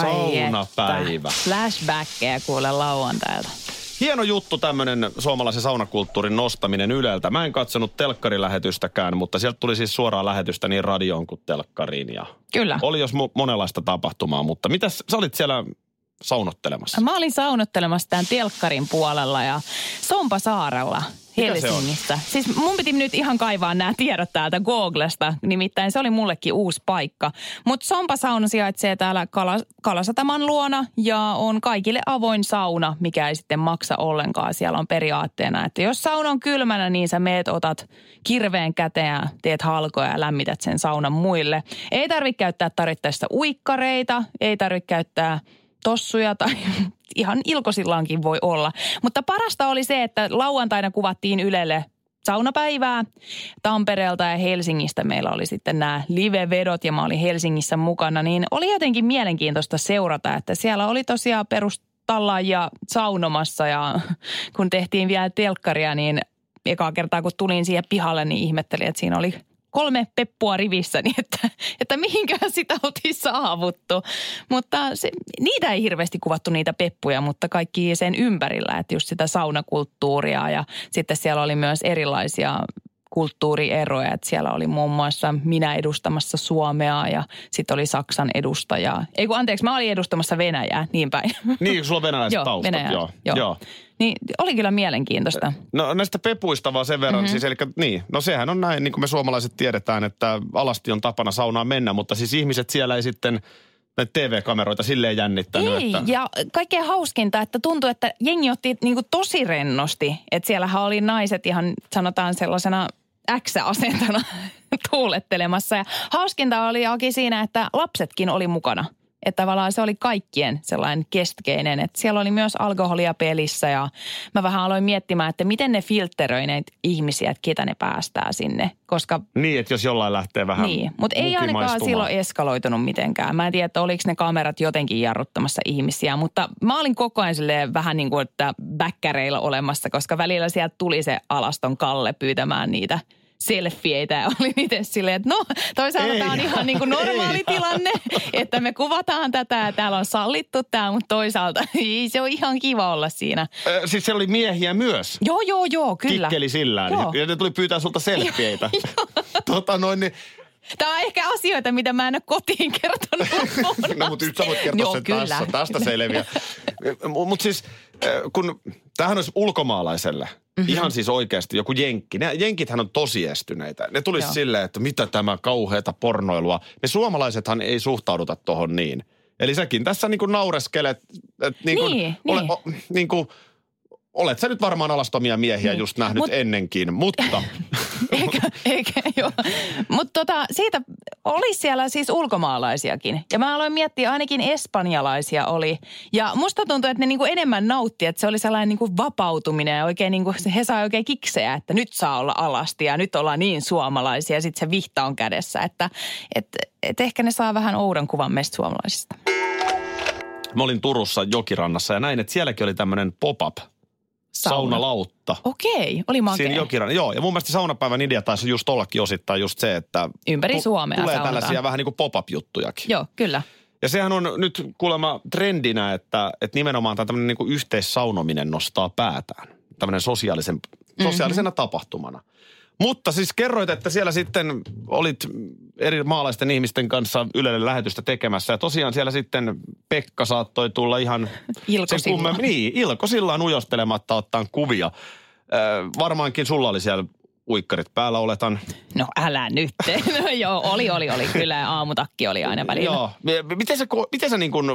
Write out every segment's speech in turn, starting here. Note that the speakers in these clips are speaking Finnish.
Saunapäivä. Flashbackkejä kuule lauantailta. Hieno juttu tämmöinen suomalaisen saunakulttuurin nostaminen Yleltä. Mä en katsonut telkkarilähetystäkään, mutta sieltä tuli siis suoraa lähetystä niin radioon kuin telkkariin. Ja Kyllä. oli jos mu- monenlaista tapahtumaa, mutta mitäs sä olit siellä saunottelemassa? Mä olin saunottelemassa tämän telkkarin puolella ja Sompasaarella Mikä Helsingissä. Siis mun piti nyt ihan kaivaa nämä tiedot täältä Googlesta, nimittäin se oli mullekin uusi paikka. Mutta Sompasauna sijaitsee täällä Kala, Kalasataman luona ja on kaikille avoin sauna, mikä ei sitten maksa ollenkaan. Siellä on periaatteena, että jos sauna on kylmänä, niin sä meet, otat kirveen käteen ja teet halkoja ja lämmität sen saunan muille. Ei tarvitse käyttää tarvittaessa uikkareita, ei tarvitse käyttää tossuja tai ihan ilkosillaankin voi olla. Mutta parasta oli se, että lauantaina kuvattiin Ylelle saunapäivää Tampereelta ja Helsingistä. Meillä oli sitten nämä live-vedot ja mä olin Helsingissä mukana, niin oli jotenkin mielenkiintoista seurata, että siellä oli tosiaan perustallaajia saunomassa ja kun tehtiin vielä telkkaria, niin ekaa kertaa kun tulin siihen pihalle, niin ihmettelin, että siinä oli kolme peppua rivissä, niin että, että mihinköhän sitä oltiin saavuttu. Mutta se, niitä ei hirveästi kuvattu niitä peppuja, mutta kaikki sen ympärillä, että just sitä saunakulttuuria ja sitten siellä oli myös erilaisia kulttuurieroja, että siellä oli muun muassa minä edustamassa Suomea ja sitten oli Saksan edustaja. Ei kun anteeksi, mä olin edustamassa Venäjää, niin päin. Niin, sulla on venäläiset Joo, taustat. Venäjä, joo. joo. joo. Niin oli kyllä mielenkiintoista. No näistä pepuista vaan sen verran, mm-hmm. siis eli niin, no sehän on näin, niin kuin me suomalaiset tiedetään, että alasti on tapana saunaan mennä, mutta siis ihmiset siellä ei sitten näitä TV-kameroita silleen jännittänyt, Ei, että... ja kaikkein hauskinta, että tuntui, että jengi otti niinku tosi rennosti. Että siellähän oli naiset ihan sanotaan sellaisena X-asentona tuulettelemassa. Ja hauskinta oli auki siinä, että lapsetkin oli mukana. Että tavallaan se oli kaikkien sellainen keskeinen. Että siellä oli myös alkoholia pelissä ja mä vähän aloin miettimään, että miten ne filtteröi näitä ihmisiä, että ketä ne päästää sinne. Koska Niin, että jos jollain lähtee vähän niin, mutta ei ainakaan silloin eskaloitunut mitenkään. Mä en tiedä, että oliko ne kamerat jotenkin jarruttamassa ihmisiä, mutta mä olin koko ajan vähän niin kuin, että bäkkäreillä olemassa, koska välillä sieltä tuli se alaston Kalle pyytämään niitä selfieitä ja olin itse silleen, että no toisaalta Ei. tämä on ihan niin kuin normaali Ei. tilanne, että me kuvataan tätä ja täällä on sallittu tämä, mutta toisaalta ei, se on ihan kiva olla siinä. Ö, siis siellä oli miehiä myös. Joo, joo, joo, kyllä. Kikkeli sillään. Joo. Ja ne tuli pyytää sulta selfieitä. tota noin, niin, Tämä on ehkä asioita, mitä mä en ole kotiin kertonut. no mutta nyt sä voit kertoa Joo, sen kyllä. tässä. Tästä selviää. mutta siis, kun tämähän olisi ulkomaalaiselle. Mhm. Mm-hmm. Ihan siis oikeasti joku jenkki. Ne, jenkithän on tosi estyneitä. Ne tulisi silleen, että mitä tämä kauheata pornoilua. Me suomalaisethan ei suhtauduta tohon niin. Eli säkin tässä niin kuin naureskelet. Että niin kuin, Niin, ole, niin. O, niin kuin, olet sä nyt varmaan alastomia miehiä Niin. just nähnyt Mut- ennenkin, mutta Eikä, eikä joo. Mutta tota, siitä oli siellä siis ulkomaalaisiakin. Ja mä aloin miettiä, ainakin espanjalaisia oli. Ja musta tuntui, että ne niinku enemmän nautti, että se oli sellainen niinku vapautuminen. Ja oikein niinku, he saa oikein kiksejä, että nyt saa olla alasti ja nyt ollaan niin suomalaisia. Ja sitten se vihta on kädessä. Että et, et ehkä ne saa vähän oudon kuvan meistä suomalaisista. mä olin Turussa Jokirannassa ja näin, että sielläkin oli tämmöinen pop-up Sauna. saunalautta. Okei, oli makea. Siinä Jokirannan, joo. Ja mun mielestä saunapäivän idea taisi just ollakin osittain just se, että... Ympäri tu- Suomea Tulee saunataan. tällaisia vähän niin kuin pop-up-juttujakin. Joo, kyllä. Ja sehän on nyt kuulemma trendinä, että, että nimenomaan tämä tämmöinen niin kuin yhteissaunominen nostaa päätään. Tämmöinen sosiaalisen, Mhm. sosiaalisena mm-hmm. tapahtumana. Mutta siis kerroit, että siellä sitten olit eri maalaisten ihmisten kanssa Ylelle lähetystä tekemässä. Ja tosiaan siellä sitten Pekka saattoi tulla ihan... Ilkosillaan. kummemmin- Niin, ilkosillaan ujostelematta ottaa kuvia. Ö, varmaankin sulla oli siellä uikkarit päällä oletan. No älä nyt. No joo, oli, oli, oli. Kyllä aamutakki oli aina välillä. Joo. Miten ko- miten sä niin kuin,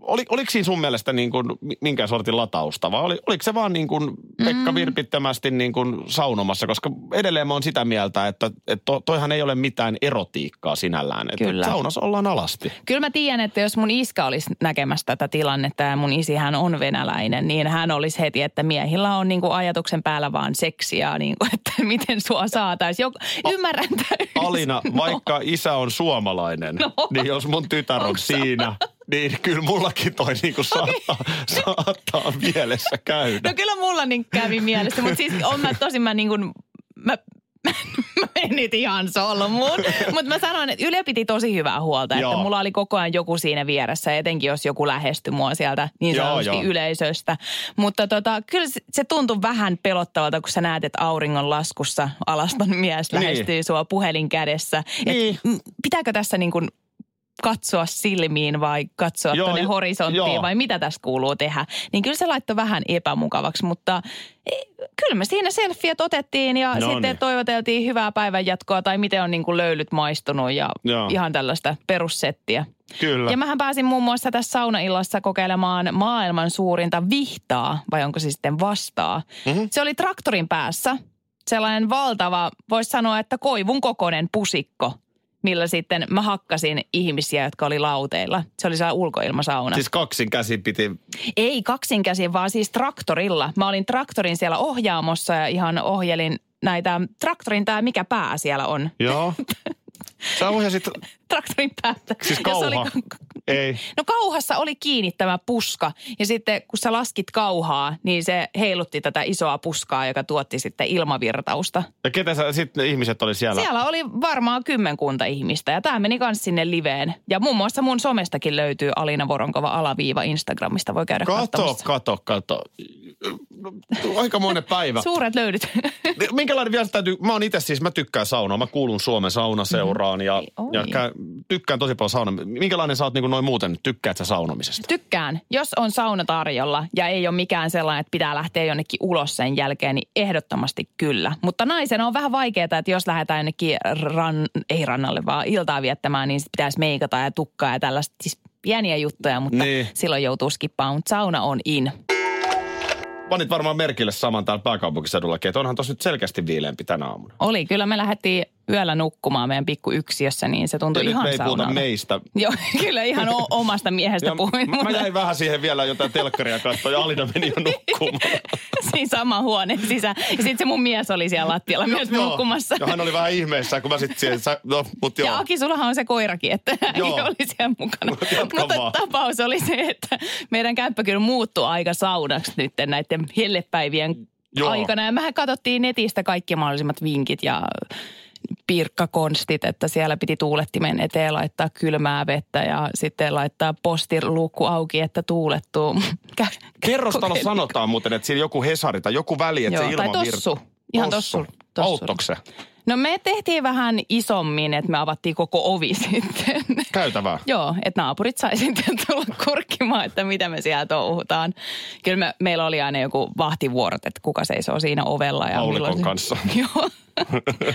oli, oliko siinä sun mielestä niin kuin, mi- minkään sortin latausta vai oli, oliko se vaan niin kuin Pekka Mm. virpittömästi niin kuin saunomassa? Koska edelleen mä oon sitä mieltä, että, että to, toihan ei ole mitään erotiikkaa sinällään. Että Kyllä. saunassa ollaan alasti. Kyllä mä tiedän, että jos mun iskä olisi näkemässä tätä tilannetta ja mun isi hän on venäläinen, niin hän olisi heti, että miehillä on niinku ajatuksen päällä vaan seksiä, niinku, että miten sua saataisiin. Ymmärrän täysin. Alina, vaikka isä on suomalainen, No. niin jos mun tytär on Onks siinä, niin kyllä mullakin toi niinku saattaa, saattaa mielessä käydä. No kyllä mulla niin kävi mielessä, mutta siis on mä tosi mä niin kuin, mä, mä en nyt ihan solmuun. Mutta mä sanoin, että Yle piti tosi hyvää huolta, että Joo. mulla oli koko ajan joku siinä vieressä, etenkin jos joku lähestyi mua sieltä niin Joo, sanotusti joo. yleisöstä. Mutta tota, kyllä se- tuntui vähän pelottavalta, kun sä näet, että auringon laskussa alaston mies Niin. lähestyy sua puhelin kädessä. Et Niin. pitääkö tässä niin kuin katsoa silmiin vai katsoa Joo, tuonne horisonttiin joo. vai mitä tässä kuuluu tehdä. Niin kyllä se laittoi vähän epämukavaksi, mutta eh, kyllä me siinä selfiet otettiin ja No sitten niin. toivoteltiin hyvää päivänjatkoa tai miten on niin kuin löylyt maistunut ja Joo. ihan tällaista perussettiä. Kyllä. Ja mähän pääsin muun muassa tässä saunaillassa kokeilemaan maailman suurinta vihtaa, vai onko se sitten vastaa. Mhm. Se oli traktorin päässä, sellainen valtava, voisi sanoa, että koivun kokoinen pusikko, millä sitten mä hakkasin ihmisiä, jotka oli lauteilla. Se oli sellainen ulkoilmasauna. Siis kaksin käsin piti, Ei kaksin käsin, vaan siis traktorilla. Mä olin traktorin siellä ohjaamossa ja ihan ohjelin näitä traktorin tämä mikä pää siellä on. joo. Sä ohjasit, Traktorin päätä. siis Ja se oli- kauha. Ei. No kauhassa oli kiinni tämä puska ja sitten kun sä laskit kauhaa, niin se heilutti tätä isoa puskaa, joka tuotti sitten ilmavirtausta. Ja ketä sä, sitten ihmiset oli siellä? Siellä oli varmaan kymmenkunta ihmistä ja tämä meni kans sinne liveen. Ja muun muassa mun somestakin löytyy Alina Voronkova alaviiva Instagramista, voi käydä Kato, katsomassa. kato, kato. Aikamoinen päivä. Suuret löydyt. Minkälainen vielä täytyy, mä oon itse siis, mä tykkään saunaa, mä kuulun Suomen saunaseuraan ja, Oi. ja kä, tykkään tosi paljon saunaa. Minkälainen sä oot niin noin muuten, tykkäät sä saunomisesta? Tykkään. Jos on sauna tarjolla ja ei ole mikään sellainen, että pitää lähteä jonnekin ulos sen jälkeen, niin ehdottomasti kyllä. Mutta naisena on vähän vaikeaa, että jos lähdetään jonnekin ran, ei rannalle, vaan iltaa viettämään, niin sit pitäisi meikata ja tukkaa ja tällaista. Siis pieniä juttuja, mutta Niin. silloin joutuu skippaamaan. Mutta sauna on in. Panit varmaan merkille saman täällä pääkaupunkiseudullakin, että onhan tossa nyt selkeästi viileämpi tänä aamuna. Oli. Kyllä me lähdettiin yöllä nukkumaan meidän pikku yksiössä, niin se tuntui Ja nyt ihan me ei puhuta saunalta. meistä. Joo, kyllä ihan o- omasta miehestä puhuin. mä, jäin vähän siihen vielä jotain telkkaria katsoa ja Alina meni jo nukkumaan. siinä sama huoneen sisään. Ja sitten se mun mies oli siellä lattialla myös Joo. nukkumassa. Ja hän oli vähän ihmeessä, kun mä sitten siihen, no, mut joo. Ja Aki, sullahan on se koirakin, että Joo. oli siellä mukana. Jatka Mutta vaan. tapaus oli se, että meidän kämppä kyllä muuttui aika saunaksi nyt näiden hellepäivien Joo. aikana. Ja mehän katsottiin netistä kaikki mahdollisimmat vinkit ja pirkkakonstit, että siellä piti tuulettimen eteen laittaa kylmää vettä ja sitten laittaa postilukku auki, että tuulettuu. Kerrostalo sanotaan muuten, että siinä joku Hesari tai joku väli, että Joo, se tai ilman tossu. Ihan tossu. tossu. Auttoiko se? No me tehtiin vähän isommin, että me avattiin koko ovi sitten. Käytävää. Joo, että naapurit sai sitten tulla kurkkimaan, että mitä me siellä touhutaan. Kyllä me, meillä oli aina joku vahtivuorot, että kuka seisoo siinä ovella. Ja Aulikon milloin se- kanssa. Joo.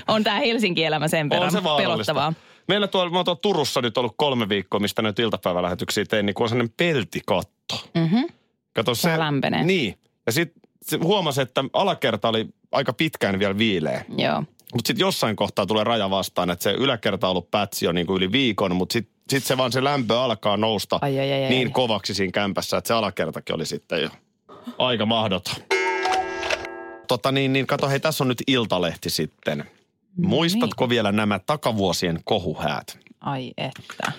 On tämä Helsinki-elämä sen verran On se pelottavaa. Meillä tuolla, mä oon tuolla Turussa nyt ollut kolme viikkoa, mistä nyt iltapäivälähetyksiä tein, niin kun on sellainen peltikatto. Mm-hmm. Kato se. Vähän lämpenee. Niin. Ja sitten huomasi, että alakerta oli aika pitkään vielä viileä. Joo. Mutta sitten jossain kohtaa tulee raja vastaan, että se yläkerta on ollut pätsi jo niin kuin yli viikon, mutta sitten sit se vaan se lämpö alkaa nousta Ai, ai, ai, ai. niin kovaksi siinä kämpässä, että se alakertakin oli sitten jo aika mahdoton. Tota niin, niin kato, hei tässä on nyt Iltalehti sitten. Muistatko vielä nämä takavuosien kohuhäät? Ai että.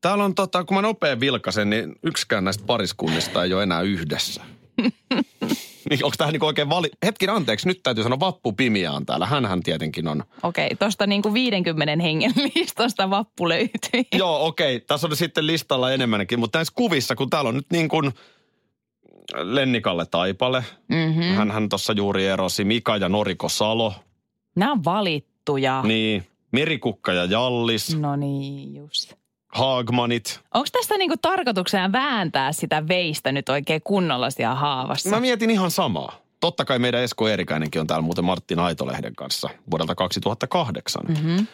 Täällä on tota, kun mä nopea vilkasen, niin yksikään näistä pariskunnista ei ole enää yhdessä. niin onko tähän niin oikein vali... Hetkin anteeksi, nyt täytyy sanoa Vappu Pimiä on täällä. Hänhän tietenkin on. Okei, tuosta niinku 50 hengen listasta vappu löytyi. Joo, okei. Tässä on sitten listalla enemmänkin, mutta näissä kuvissa, kun täällä on nyt niin kuin Lennikalle Taipale. Mm-hmm. Hän, hän tuossa juuri erosi. Mika ja Noriko Salo. Nämä on valittuja. Niin. Merikukka ja Jallis. No niin, just. Haagmanit. Onko tästä niinku tarkoituksena vääntää sitä veistä nyt oikein kunnolla siellä haavassa? Mä mietin ihan samaa. totta kai meidän Esko Eerikäinenkin on täällä muuten Martin Aitolehden kanssa vuodelta 2008. Mm-hmm.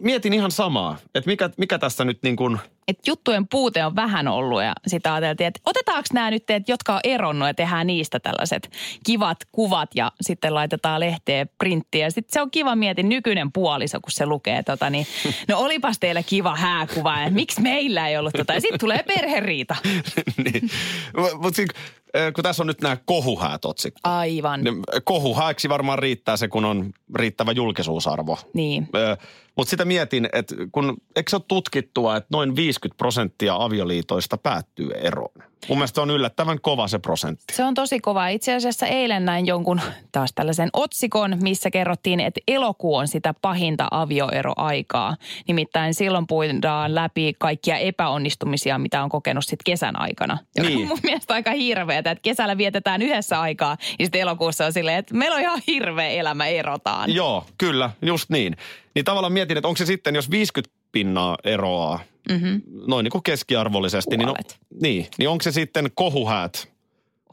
Mietin ihan samaa, että mikä, mikä tässä nyt niin kuin, Et juttujen puute on vähän ollut ja sitä ajateltiin, että otetaanko nämä nyt teet, jotka on eronnut ja tehdään niistä tällaiset kivat kuvat ja sitten laitetaan lehteen printtiä. Sitten se on kiva mietin nykyinen puoliso, kun se lukee tota niin, no olipas teillä kiva hääkuva ja miksi meillä ei ollut tota. Ja sitten tulee perheriita. niin. Mutta kun tässä on nyt nämä kohuhäät otsikko. Aivan. Niin kohuhääksi varmaan riittää se, kun on riittävä julkisuusarvo. Niin. Mutta sitä mietin, että kun, eikö se ole tutkittua, että noin 50 prosenttia avioliitoista päättyy eroon. Mun mielestä on yllättävän kova se prosentti. Se on tosi kova. Itse asiassa eilen näin jonkun taas tällaisen otsikon, missä kerrottiin, että elokuu on sitä pahinta avioeroaikaa. Nimittäin silloin puidaan läpi kaikkia epäonnistumisia, mitä on kokenut sitten kesän aikana. Niin. on mun mielestä aika hirveetä, että kesällä vietetään yhdessä aikaa ja sitten elokuussa on silleen, että meillä on ihan hirveä elämä, erotaan. Joo, kyllä, just niin. Niin tavallaan mietin, että onko se sitten, jos 50 pinnaa eroaa, mm-hmm. noin niin kuin keskiarvollisesti, niin, no, Puolet. niin, niin onko se sitten kohuhäät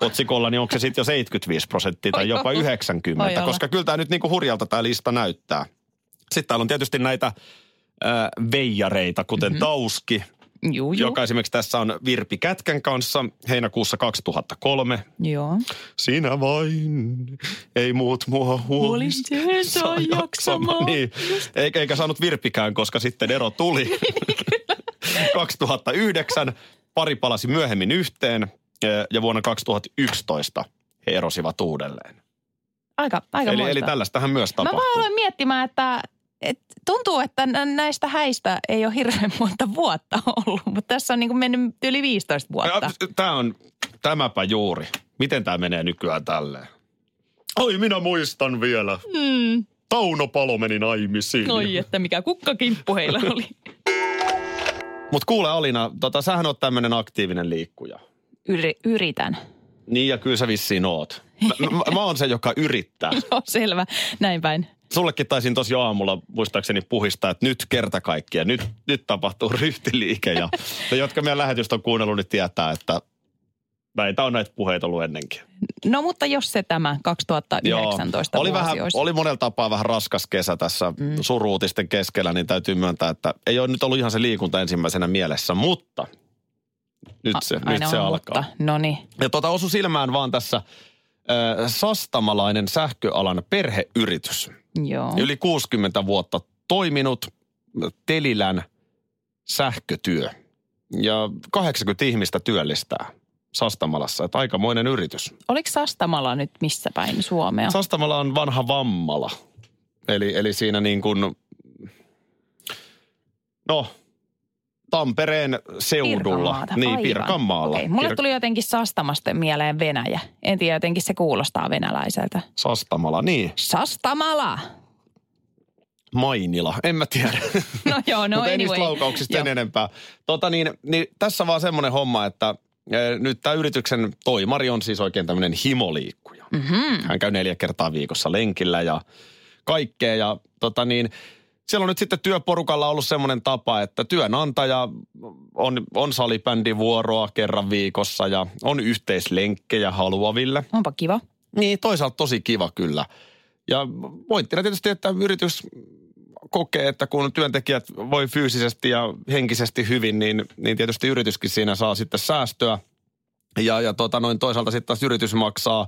otsikolla, niin onko se sitten jo 75 prosenttia tai jopa olla. 90, Voi olla. koska kyllä tämä nyt niin kuin hurjalta tämä lista näyttää. Sitten täällä on tietysti näitä äh, veijareita, kuten mm-hmm. Tauski, Juu, juu. joka esimerkiksi tässä on Virpi Kätkän kanssa heinäkuussa 2003. Joo. Sinä vain, ei muut mua huoli. se saa jaksamaan. Niin, eikä, eikä saanut Virpikään, koska sitten ero tuli. 2009 pari palasi myöhemmin yhteen eh, ja vuonna 2011 he erosivat uudelleen. Aika, aika Eli, eli tällaistähän myös Mä tapahtuu. vaan aloin miettimään, että, että tuntuu, että nä- näistä häistä ei ole hirveän monta vuotta ollut, mutta tässä on niin kuin mennyt yli 15 vuotta. Tämä on tämäpä juuri. Miten tämä menee nykyään tälleen? Oi, minä muistan vielä. Mm. Tauno Palo meni naimisiin. Oi, että mikä kukkakimppu heillä oli. Mutta kuule Alina, tota, sähän oot tämmöinen aktiivinen liikkuja. Yri, yritän. Niin ja kyllä sä vissiin oot. Mä, mä, mä oon se, joka yrittää. Joo, selvä. Näin päin. Sullekin taisin tosi aamulla muistaakseni puhistaa, että nyt kerta kaikkiaan, nyt, nyt tapahtuu ryhtiliike. Ja ne, jotka meidän lähetystä on kuunnellut, niin tietää, että näitä on näitä puheita ollut ennenkin. No mutta jos se tämä 2019 oli, vuosi vähän, olisi. oli monella tapaa vähän raskas kesä tässä mm. suruutisten keskellä, niin täytyy myöntää, että ei ole nyt ollut ihan se liikunta ensimmäisenä mielessä, mutta nyt se, Aina nyt se alkaa. No niin. Ja tota osu silmään vaan tässä äh, sastamalainen sähköalan perheyritys. Joo. Yli 60 vuotta toiminut Telilän sähkötyö. Ja 80 ihmistä työllistää Sastamalassa, että aikamoinen yritys. Oliko Sastamala nyt missä päin Suomea? Sastamala on vanha vammala. Eli, eli siinä niin kuin, no, Tampereen seudulla. Pirkanmaata, Niin, aivan. Pirkanmaalla. Okei, Mulle Pir- tuli jotenkin Sastamasta mieleen Venäjä. En tiedä, jotenkin se kuulostaa venäläiseltä. Sastamala, niin. Sastamala! Mainila, en mä tiedä. No joo, no Mutta ei niistä anyway. laukauksista Joo. sen enempää. Tota niin, niin tässä vaan semmoinen homma, että nyt tämä yrityksen toimari on siis oikein tämmöinen himoliikkuja. Mm-hmm. Hän käy neljä kertaa viikossa lenkillä ja kaikkea. Ja tota niin, siellä on nyt sitten työporukalla ollut semmoinen tapa, että työnantaja on, on salibändivuoroa kerran viikossa ja on yhteislenkkejä haluaville. Onpa kiva. Niin, toisaalta tosi kiva kyllä. Ja pointtina tietysti, että yritys kokee, että kun työntekijät voi fyysisesti ja henkisesti hyvin, niin, niin tietysti yrityskin siinä saa sitten säästöä. Ja, ja tota noin toisaalta sitten taas yritys maksaa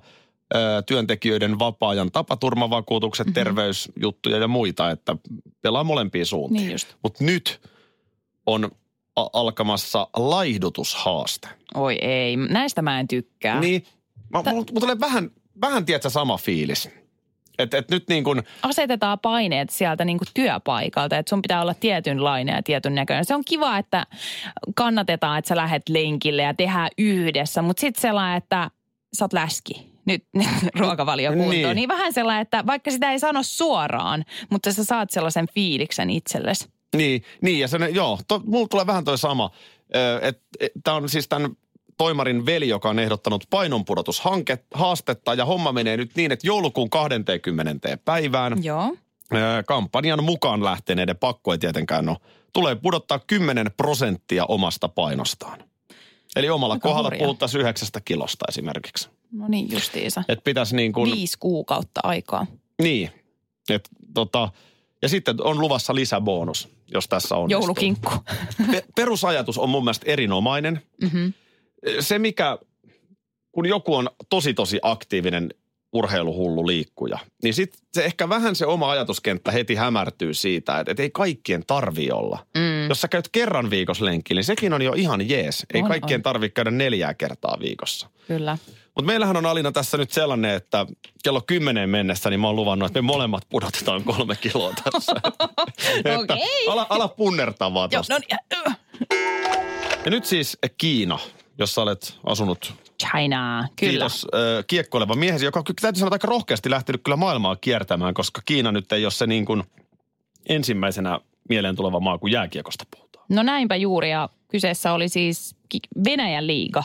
ö, työntekijöiden vapaa-ajan tapaturmavakuutukset, mm-hmm. terveysjuttuja ja muita, että pelaa molempiin suuntiin. Niin. Mutta nyt on a- alkamassa laihdutushaaste. Oi ei, näistä mä en tykkää. Niin, mä, mulla, mulla tulee vähän, vähän tiedätkö, sama fiilis. Että et nyt niin kuin, Asetetaan paineet sieltä niin kuin työpaikalta, että sun pitää olla tietynlainen ja tietyn näköinen. Se on kiva, että kannatetaan, että sä lähet lenkille ja tehdään yhdessä, mutta sitten sellainen, että sä oot läski. Nyt, nyt ruokavalio kuntoon. Niin. Niin. vähän sellainen, että vaikka sitä ei sano suoraan, mutta sä saat sellaisen fiiliksen itsellesi. niin, niin ja se, joo, to, mulla tulee vähän toi sama. Et, tämä on siis tämän toimarin veli, joka on ehdottanut painonpudotushaastetta ja homma menee nyt niin, että joulukuun 20. päivään Joo. kampanjan mukaan lähteneiden pakko ei tietenkään ole. Tulee pudottaa 10 prosenttia omasta painostaan. Eli omalla Aika kohdalla puhuttaisiin yhdeksästä kilosta esimerkiksi. No niin, justiinsa. Että pitäisi niin kuin, Viisi kuukautta aikaa. niin. Et, tota, ja sitten on luvassa lisäbonus, jos tässä on. Joulukinkku. Pe- perusajatus on mun mielestä erinomainen. Mm-hmm. Se mikä, kun joku on tosi tosi aktiivinen urheiluhullu liikkuja, niin sitten se ehkä vähän se oma ajatuskenttä heti hämärtyy siitä, että, että ei kaikkien tarvi olla. Mm. Jos sä käyt kerran viikossa lenkillä, niin sekin on jo ihan jees. Ei On, kaikkien on. tarvitse käydä neljää kertaa viikossa. Kyllä. Mutta meillähän on Alina tässä nyt sellainen, että kello kymmeneen mennessä niin mä oon luvannut, että me molemmat pudotetaan kolme kiloa tässä. Että Okei. ala, ala punnertaa vaan Joo, tosta. no niin. Ja nyt siis Kiina, jossa olet asunut China, kyllä. Kiitos äh, kiekkoileva miehesi, joka täytyy sanoa aika rohkeasti lähtenyt kyllä maailmaa kiertämään, koska Kiina nyt ei ole se niin kuin ensimmäisenä mieleen tuleva maa, kun jääkiekosta puhutaan. No näinpä juuri ja kyseessä oli siis Venäjän liiga,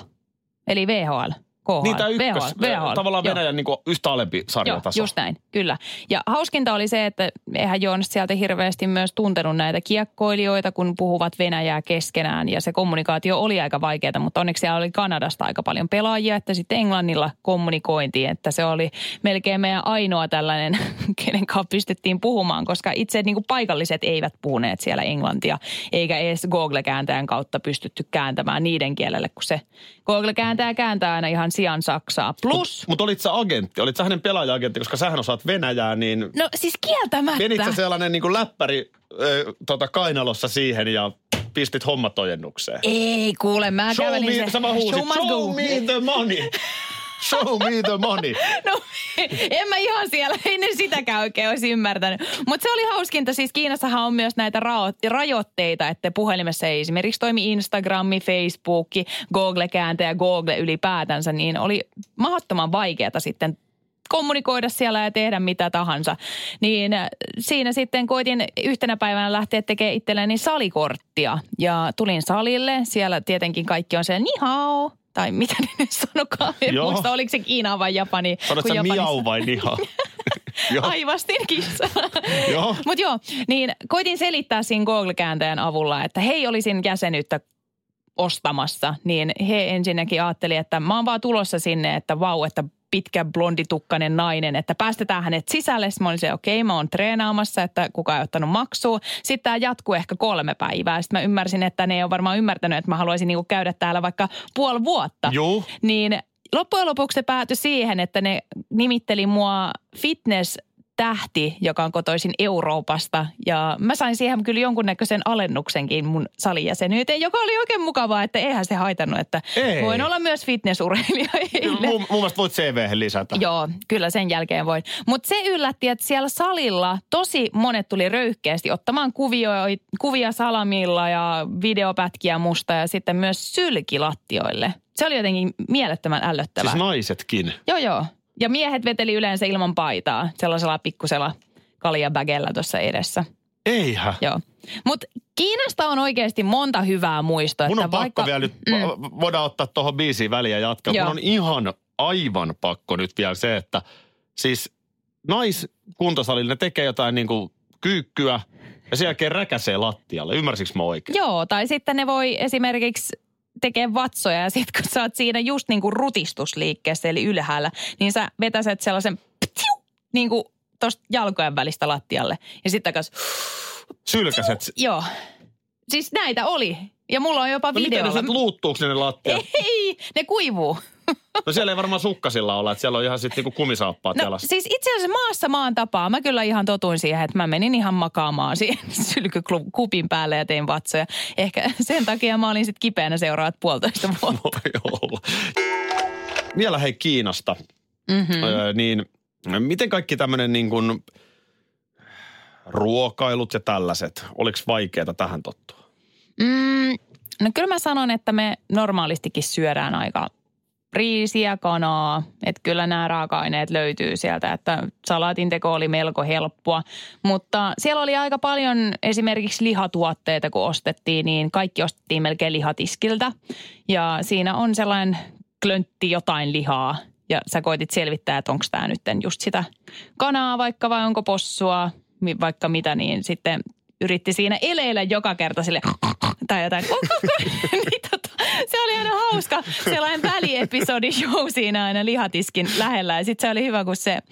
eli VHL. KHL. Niin tämä ykkös, VHL, VHL. tavallaan Joo. Venäjän niin kuin yhtä alempi Joo, sarjataso. just näin, kyllä. Ja hauskinta oli se, että eihän Joonas sieltä hirveästi myös tuntenut näitä kiekkoilijoita, kun puhuvat Venäjää keskenään. Ja se kommunikaatio oli aika vaikeaa, mutta onneksi siellä oli Kanadasta aika paljon pelaajia, että sitten Englannilla kommunikointiin. Että se oli melkein meidän ainoa tällainen, kenen kanssa pystyttiin puhumaan, koska itse niin kuin paikalliset eivät puhuneet siellä englantia, eikä edes Google-kääntäjän kautta pystytty kääntämään niiden kielelle, kun se Google-kääntäjä kääntää aina ihan sian saksaa. Plus... Mutta olit sä agentti, olit sä hänen pelaaja-agentti, koska sähän osaat Venäjää, niin No siis kieltämättä. menit sä sellainen niin kuin läppäri ö, tota, kainalossa siihen ja pistit hommat ojennukseen. Ei kuule, mä Show kävelin me, se. sä vaan huusit, show me the money. Show me the money. No, en mä ihan siellä ennen sitäkään oikein olisi ymmärtänyt. Mutta se oli hauskinta. Siis Kiinassahan on myös näitä rajoitteita, että puhelimessa ei esimerkiksi toimi Instagrami, Facebook, Google-kääntäjä, Google ylipäätänsä, niin oli mahdottoman vaikeata sitten kommunikoida siellä ja tehdä mitä tahansa. Niin äh, siinä sitten koitin yhtenä päivänä lähteä tekemään itselleni salikorttia. Ja tulin salille. Siellä tietenkin kaikki on se ni hao. Tai mitä ne nyt sanokaan. En Joo. muista, oliko se Kiina vai Japani. Sanot kun sä Japanissa- miau vai niha? Aivastin kissa. Mutta joo, niin koitin selittää siinä Google-kääntäjän avulla, että hei olisin jäsenyyttä ostamassa, niin he ensinnäkin ajatteli, että mä oon vaan tulossa sinne, että vau, että pitkä blonditukkainen nainen, että päästetään hänet sisälle. Sitten mä olin se, okei, mä oon treenaamassa, että kukaan ei ottanut maksua. Sitten tämä jatkuu ehkä kolme päivää. Sitten mä ymmärsin, että ne ei ole varmaan ymmärtänyt, että mä haluaisin niinku käydä täällä vaikka puoli vuotta. Juu. Niin loppujen lopuksi se päätyi siihen, että ne nimitteli mua fitness tähti, joka on kotoisin Euroopasta. Ja mä sain siihen kyllä jonkunnäköisen alennuksenkin mun salijäsenyyteen, joka oli oikein mukavaa, että eihän se haitannut, että Ei. voin olla myös fitnessurheilija eilen. Mun, mun mielestä voit CV lisätä. Joo, kyllä sen jälkeen voin. Mutta se yllätti, että siellä salilla tosi monet tuli röyhkeästi ottamaan kuvio, kuvia salamilla ja videopätkiä musta ja sitten myös sylkilattioille. Se oli jotenkin mielettömän ällöttävää. Siis naisetkin. Joo, joo. Ja miehet veteli yleensä ilman paitaa sellaisella pikkusella kaljabägellä tuossa edessä. Eihän. Joo. Mutta Kiinasta on oikeasti monta hyvää muistoa. Mun että on pakko vaikka, vielä nyt, mm. voidaan ottaa tuohon biisiin väliä ja jatkaa. Joo. Mun on ihan aivan pakko nyt vielä se, että siis naiskuntosalilla ne tekee jotain niin kuin kyykkyä ja sen jälkeen räkäsee lattialle. Ymmärsikö mä oikein? Joo, tai sitten ne voi esimerkiksi tekee vatsoja ja sitten kun sä oot siinä just niin kuin rutistusliikkeessä eli ylhäällä, niin sä vetäset sellaisen ptiu, niin kuin tosta jalkojen välistä lattialle. Ja sitten takas, Sylkäset. joo. Siis näitä oli. Ja mulla on jopa No miten ne luuttuuko ne lattiat? Ei, ne kuivuu. No siellä ei varmaan sukkasilla olla, että siellä on ihan sitten niinku kumisaappaat No jalassa. siis itse asiassa maassa maan tapaa. Mä kyllä ihan totuin siihen, että mä menin ihan makaamaan siihen sylkykupin päälle ja tein vatsoja. Ehkä sen takia mä olin sitten kipeänä seuraavat puolitoista vuotta. Voi olla. Vielä hei Kiinasta. Mm-hmm. Öö, niin miten kaikki tämmöinen niin kuin ruokailut ja tällaiset, oliko vaikeaa tähän tottua? Mm, no kyllä mä sanon, että me normaalistikin syödään aika riisiä, kanaa. Että kyllä nämä raaka-aineet löytyy sieltä, että salaatin teko oli melko helppoa. Mutta siellä oli aika paljon esimerkiksi lihatuotteita, kun ostettiin, niin kaikki ostettiin melkein lihatiskiltä. Ja siinä on sellainen klöntti jotain lihaa. Ja sä koitit selvittää, että onko tämä nyt just sitä kanaa vaikka vai onko possua, vaikka mitä, niin sitten yritti siinä eleillä joka kerta sille tai jotain. se oli aina hauska, sellainen väliepisodi show siinä aina lihatiskin lähellä. Ja sitten se oli hyvä, kun se äh,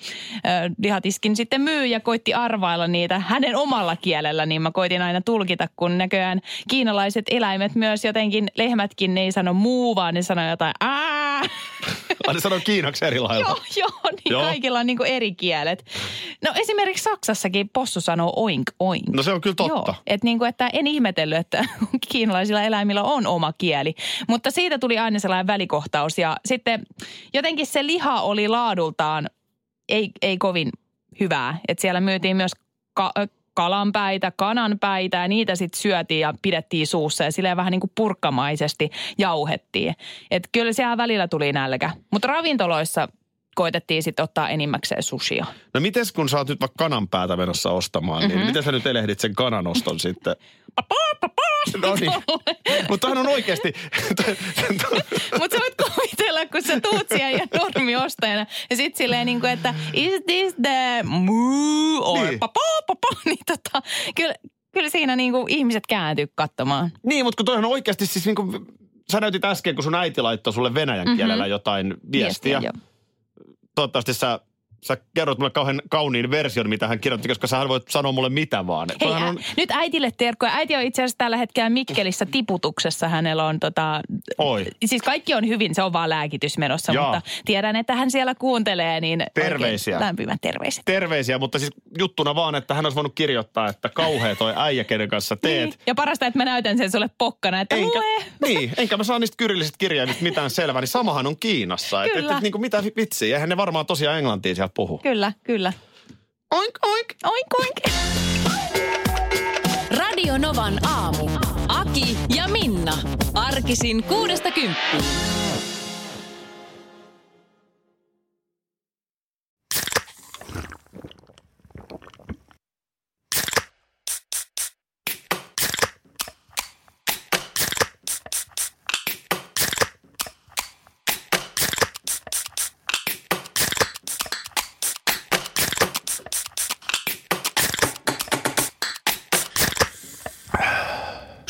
lihatiskin sitten myy ja koitti arvailla niitä hänen omalla kielellä, niin mä koitin aina tulkita, kun näköjään kiinalaiset eläimet myös jotenkin, lehmätkin, ne ei sano muu, vaan ne sanoo jotain ää. Aina sanoo kiinaksi eri lailla. Joo, joo, niin Joo. kaikilla on niin kuin eri kielet. No esimerkiksi Saksassakin possu sanoo oink oink. No se on kyllä totta. Joo, et niin kuin, että en ihmetellyt, että kiinalaisilla eläimillä on oma kieli. Mutta siitä tuli aina sellainen välikohtaus ja sitten jotenkin se liha oli laadultaan ei, ei kovin hyvää. Että siellä myytiin myös ka- kalanpäitä, kananpäitä ja niitä sitten syötiin ja pidettiin suussa ja silleen vähän niin kuin purkkamaisesti jauhettiin. Että kyllä siellä välillä tuli nälkä. Mutta ravintoloissa koitettiin sitten ottaa enimmäkseen sushia. No mites kun sä oot nyt vaikka kananpäätä menossa ostamaan, Mhm. niin miten sä nyt elehdit sen kananoston sitten? No niin. Mutta hän on oikeasti... Mutta sä voit kuvitella, kun sä tuut siellä ja normiostajana ja sit silleen niin kuin, että is this the moo or Niin. papa, papa, niin tota, kyllä, kyllä siinä niin kuin ihmiset kääntyy katsomaan. niin, mutta kun toi on oikeasti siis niin kuin... Sä näytit äsken, kun sun äiti laittoi sulle venäjän kielellä jotain viestiä. joo. Toivottavasti sä, sä kerrot mulle kauhean kauniin version, mitä hän kirjoitti, koska sä voit sanoa mulle mitä vaan. Hei, ä, on... nyt äitille terkkoja. Äiti on itse asiassa tällä hetkellä Mikkelissä tiputuksessa. Hänellä on tota, Oi. siis kaikki on hyvin, se on vaan lääkitys menossa, Jaa. mutta tiedän, että hän siellä kuuntelee, niin Terveisiä. lämpimät terveiset. Terveisiä, mutta siis juttuna vaan, että hän olisi voinut kirjoittaa, että kauhea toi äijä, kenen kanssa teet. Niin. Ja parasta, että mä näytän sen sulle pokkana, että Enkä, lue. niin, enkä mä saa niistä kyrillisistä kirjaimista mitään selvää, niin samahan on Kiinassa. Et, et, et, niin kuin mitä vitsiä, eihän ne varmaan tosiaan englantia siellä puhu. Kyllä, kyllä. Oink, oink. Oink, oink. Radio Novan aamu. Aki ja Minna. Arkisin kuudesta kymppiin.